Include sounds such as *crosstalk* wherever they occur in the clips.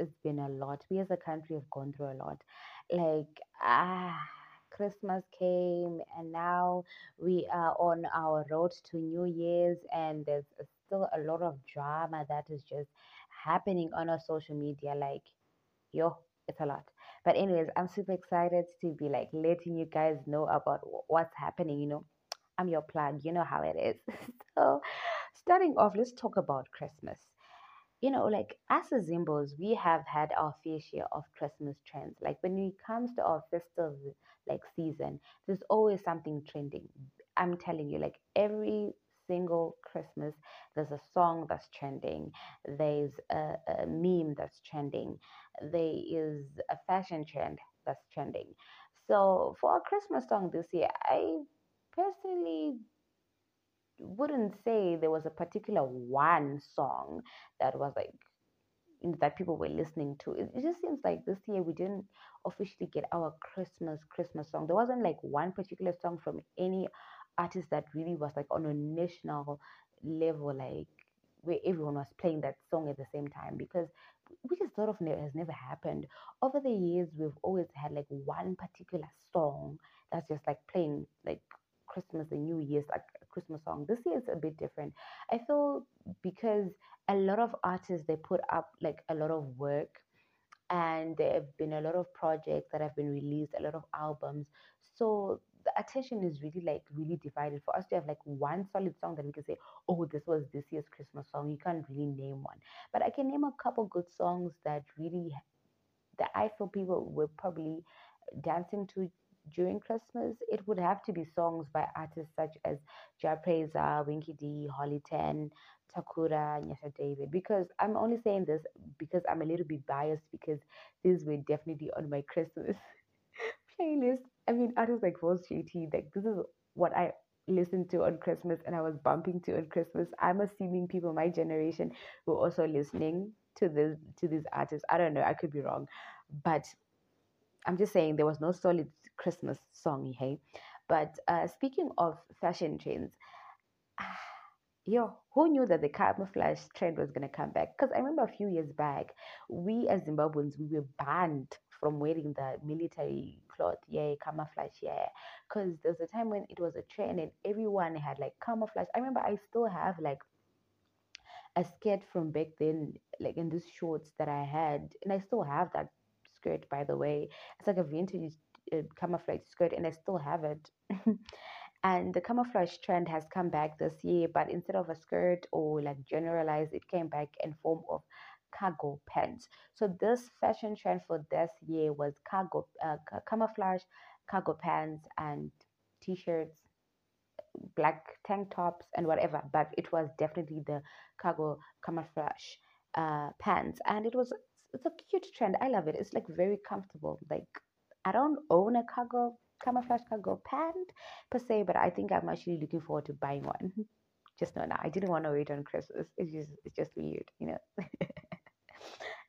it's been a lot. We as a country have gone through a lot. Like, ah, Christmas came, and now we are on our road to New Year's, and there's still a lot of drama that is just happening on our social media. Like, yo, it's a lot. But anyways, I'm super excited to be like letting you guys know about what's happening. You know, I'm your plug. You know how it is. *laughs* so, starting off, let's talk about Christmas. You know, like as Zimbos, we have had our fair share of Christmas trends. Like when it comes to our festive like season, there's always something trending. I'm telling you, like every single Christmas, there's a song that's trending, there's a, a meme that's trending, there is a fashion trend that's trending. So for a Christmas song this year, I personally wouldn't say there was a particular one song that was like that people were listening to. It, it just seems like this year we didn't officially get our Christmas Christmas song. There wasn't like one particular song from any artist that really was like on a national level, like where everyone was playing that song at the same time because we just sort of ne- has never happened. Over the years, we've always had like one particular song that's just like playing like Christmas and New Year's, like Christmas song. This year is a bit different. I feel because a lot of artists they put up like a lot of work and there have been a lot of projects that have been released, a lot of albums. So the attention is really like really divided. For us to have like one solid song that we can say, oh, this was this year's Christmas song, you can't really name one. But I can name a couple good songs that really that I feel people were probably dancing to during Christmas. It would have to be songs by artists such as Jah Prayzah, Winky D, Holy Ten, Takura, Nyasha David. Because I'm only saying this because I'm a little bit biased because these were definitely on my Christmas *laughs* playlist. I mean, artists like Voltz JT, like this is what I listened to on Christmas and I was bumping to on Christmas. I'm assuming people my generation were also listening to this to these artists. I don't know, I could be wrong. But I'm just saying there was no solid Christmas song, hey. But uh, speaking of fashion trends, *sighs* yo, who knew that the camouflage trend was gonna come back? Because I remember a few years back, we as Zimbabweans we were banned from wearing the military cloth, yeah, camouflage, yeah. Because there was a time when it was a trend and everyone had like camouflage. I remember I still have like a skirt from back then, like in these shorts that I had, and I still have that skirt by the way. It's like a vintage uh, camouflage skirt, and I still have it. *laughs* and the camouflage trend has come back this year, but instead of a skirt or like generalized, it came back in form of cargo pants. So this fashion trend for this year was cargo uh, camouflage cargo pants and t-shirts, black tank tops and whatever. But it was definitely the cargo camouflage uh, pants, and it was it's a cute trend. I love it. It's like very comfortable. Like I don't own a cargo camouflage cargo pant per se, but I think I'm actually looking forward to buying one. *laughs* Just know now. I didn't want to wait on Christmas. It's just it's just weird, you know. *laughs*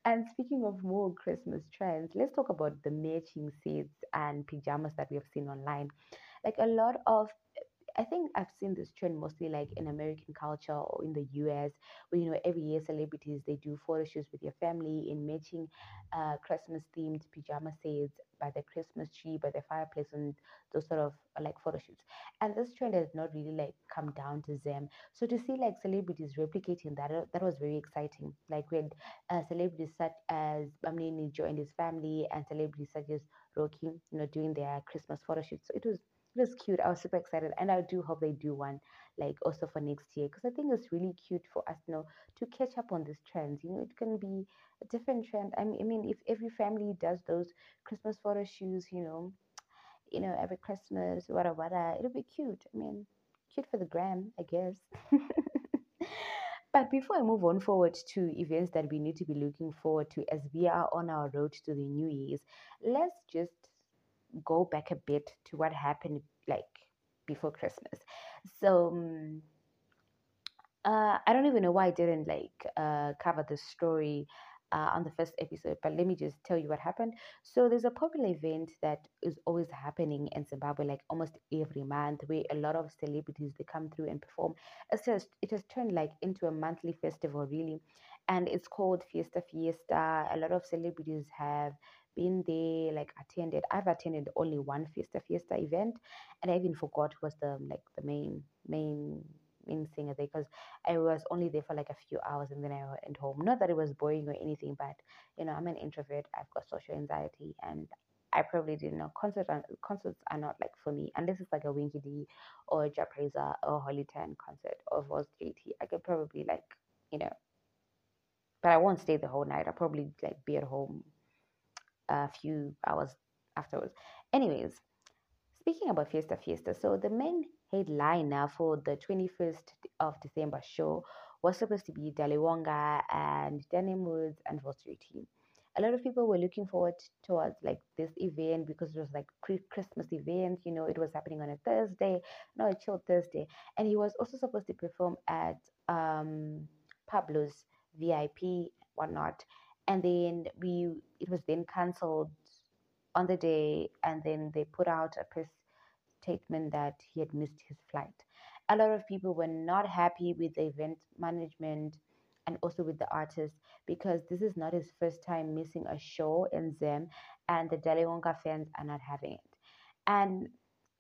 And speaking of more Christmas trends, let's talk about the matching sets and pajamas that we have seen online. Like a lot of I think I've seen this trend mostly like in American culture or in the US, where you know every year celebrities they do photo shoots with your family in matching uh, Christmas themed pajama sets by the Christmas tree, by the fireplace, and those sort of like photo shoots. And this trend has not really like come down to them. So to see like celebrities replicating that, uh, that was very exciting. Like with uh, celebrities such as Bamini joined his family and celebrities such as Roki, you know, doing their Christmas photo shoots. So it was it was cute. I was super excited, and I do hope they do one like also for next year because I think it's really cute for us, you know, to catch up on these trends. You know, it can be a different trend. I mean, I mean, if every family does those Christmas photo shoots, you know, you know, every Christmas, whatever, whatever, it'll be cute. I mean, cute for the gram, I guess. *laughs* But before I move on forward to events that we need to be looking forward to as we are on our road to the New Year's, let's just go back a bit to what happened like before Christmas. So um, uh, I don't even know why I didn't like uh, cover the story uh, on the first episode, but let me just tell you what happened. So there's a popular event that is always happening in Zimbabwe, like almost every month, where a lot of celebrities they come through and perform. It's just it has turned like into a monthly festival, really and it's called Fiesta Fiesta. A lot of celebrities have been there, like attended. I've attended only one Fiesta Fiesta event, and I even forgot who was the um, like the main main main singer there because I was only there for like a few hours and then I went home. Not that it was boring or anything, but you know I'm an introvert. I've got social anxiety, and I probably didn't know concerts. Are, concerts are not like for me unless it's like a Winky D or a or Holy Ten concert or Voltz JT. I could probably like you know, but I won't stay the whole night. I'll probably like be at home a few hours afterwards. Anyways, speaking about Fiesta Fiesta, so the main headliner for the 21st of December show was supposed to be Daliwonga and Danny Moods and Vostry Team. A lot of people were looking forward towards like this event because it was like pre-Christmas event. You know, it was happening on a Thursday, no, a chill Thursday, and he was also supposed to perform at um, Pablo's VIP, whatnot, and then we it was then cancelled on the day, and then they put out a press statement that he had missed his flight. A lot of people were not happy with the event management and also with the artist because this is not his first time missing a show in Zim and the Daliwonga fans are not having it. And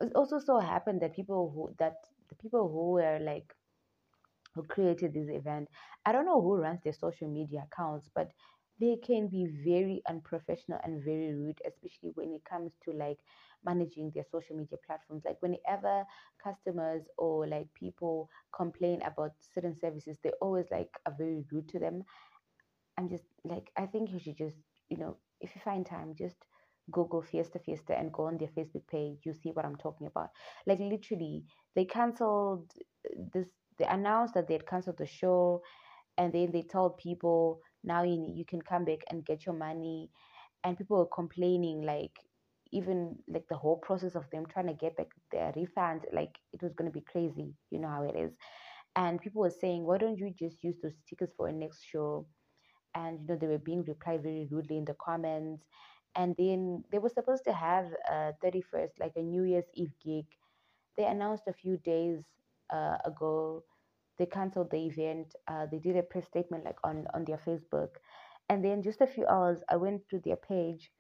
it also so happened that people who that the people who were like who created this event, I don't know who runs their social media accounts, but they can be very unprofessional and very rude, especially when it comes to like managing their social media platforms. Like whenever customers or like people complain about certain services, they always like are very rude to them. I'm just like I think you should just, you know, if you find time, just Google Fiesta Fiesta and go on their Facebook page. You see what I'm talking about. Like literally, they cancelled uh, this. They announced that they had cancelled the show, and then they told people now you you can come back and get your money, and people were complaining like even like the whole process of them trying to get back their refund like it was going to be crazy. You know how it is. And people were saying why don't you just use those stickers for a next show? And you know they were being replied very rudely in the comments. And then they were supposed to have a 31st like a new year's eve gig. They announced a few days uh, ago they canceled the event uh, they did a press statement like on on their facebook. And then just a few hours i went to their page.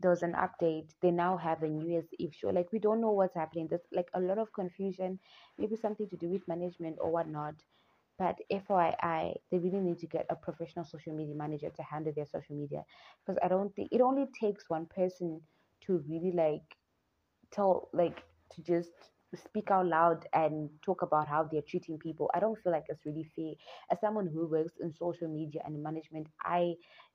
There was an update. They now have a new year's eve show. Like we don't know what's happening. There's like a lot of confusion maybe something to do with management or whatnot. But FYI, they really need to get a professional social media manager to handle their social media. Because I don't think it only takes one person to really like tell, like, to just speak out loud and talk about how they're treating people. I don't feel like it's really fair. As someone who works in social media and management, I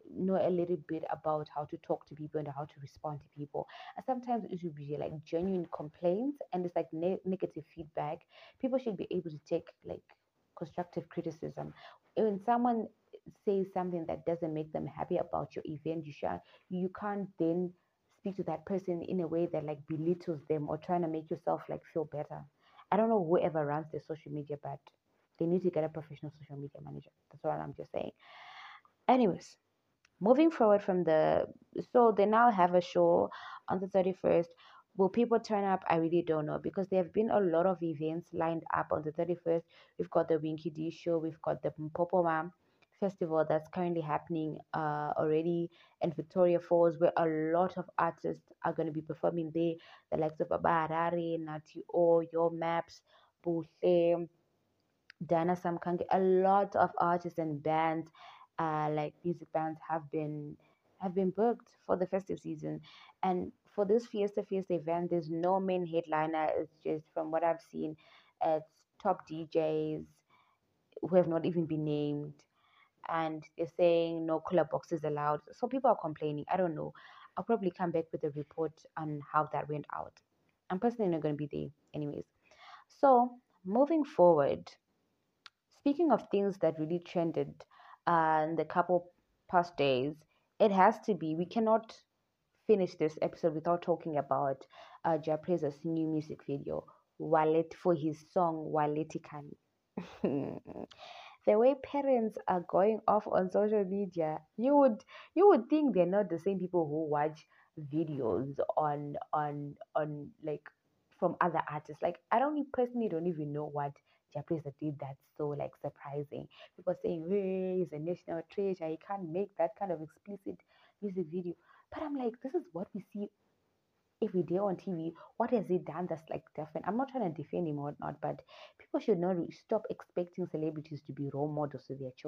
know a little bit about how to talk to people and how to respond to people. And sometimes it should be like genuine complaints and it's like ne- negative feedback. People should be able to take like constructive criticism. When someone says something that doesn't make them happy about your event, you should you can't then speak to that person in a way that like belittles them or trying to make yourself like feel better. I don't know whoever runs the social media, but they need to get a professional social media manager. That's what I'm just saying. Anyways, moving forward from the so they now have a show on the 31st Will people turn up? I really don't know because there have been a lot of events lined up on the 31st. We've got the Winky D show, we've got the Mpopoma festival that's currently happening uh, already in Victoria Falls, where a lot of artists are going to be performing there. The likes of Baba Harare, Nutty O, Your Maps, Buhle, Dana Samkange. A lot of artists and bands, uh, like music bands, have been have been booked for the festive season. And for this Fiesta Fiesta event, there's no main headliner. It's just from what I've seen, it's top DJs who have not even been named. And they're saying no cooler boxes allowed. So people are complaining. I don't know. I'll probably come back with a report on how that went out. I'm personally not going to be there, anyways. So, moving forward, speaking of things that really trended uh, the couple past days, it has to be. We cannot finish this episode without talking about uh, Jah Prayzah's new music video, Wallet, for his song Waletikani. *laughs* the way parents are going off on social media, you would you would think they're not the same people who watch videos on on on like from other artists. Like I don't personally don't even know what Jah Prayzah did that so like surprising. People saying, "Hey, he's a national treasure. He can't make that kind of explicit music video." But I'm like, this is what we see every day on TV. What has he done that's like different? I'm not trying to defend him or not, but people should not stop expecting celebrities to be role models to their children.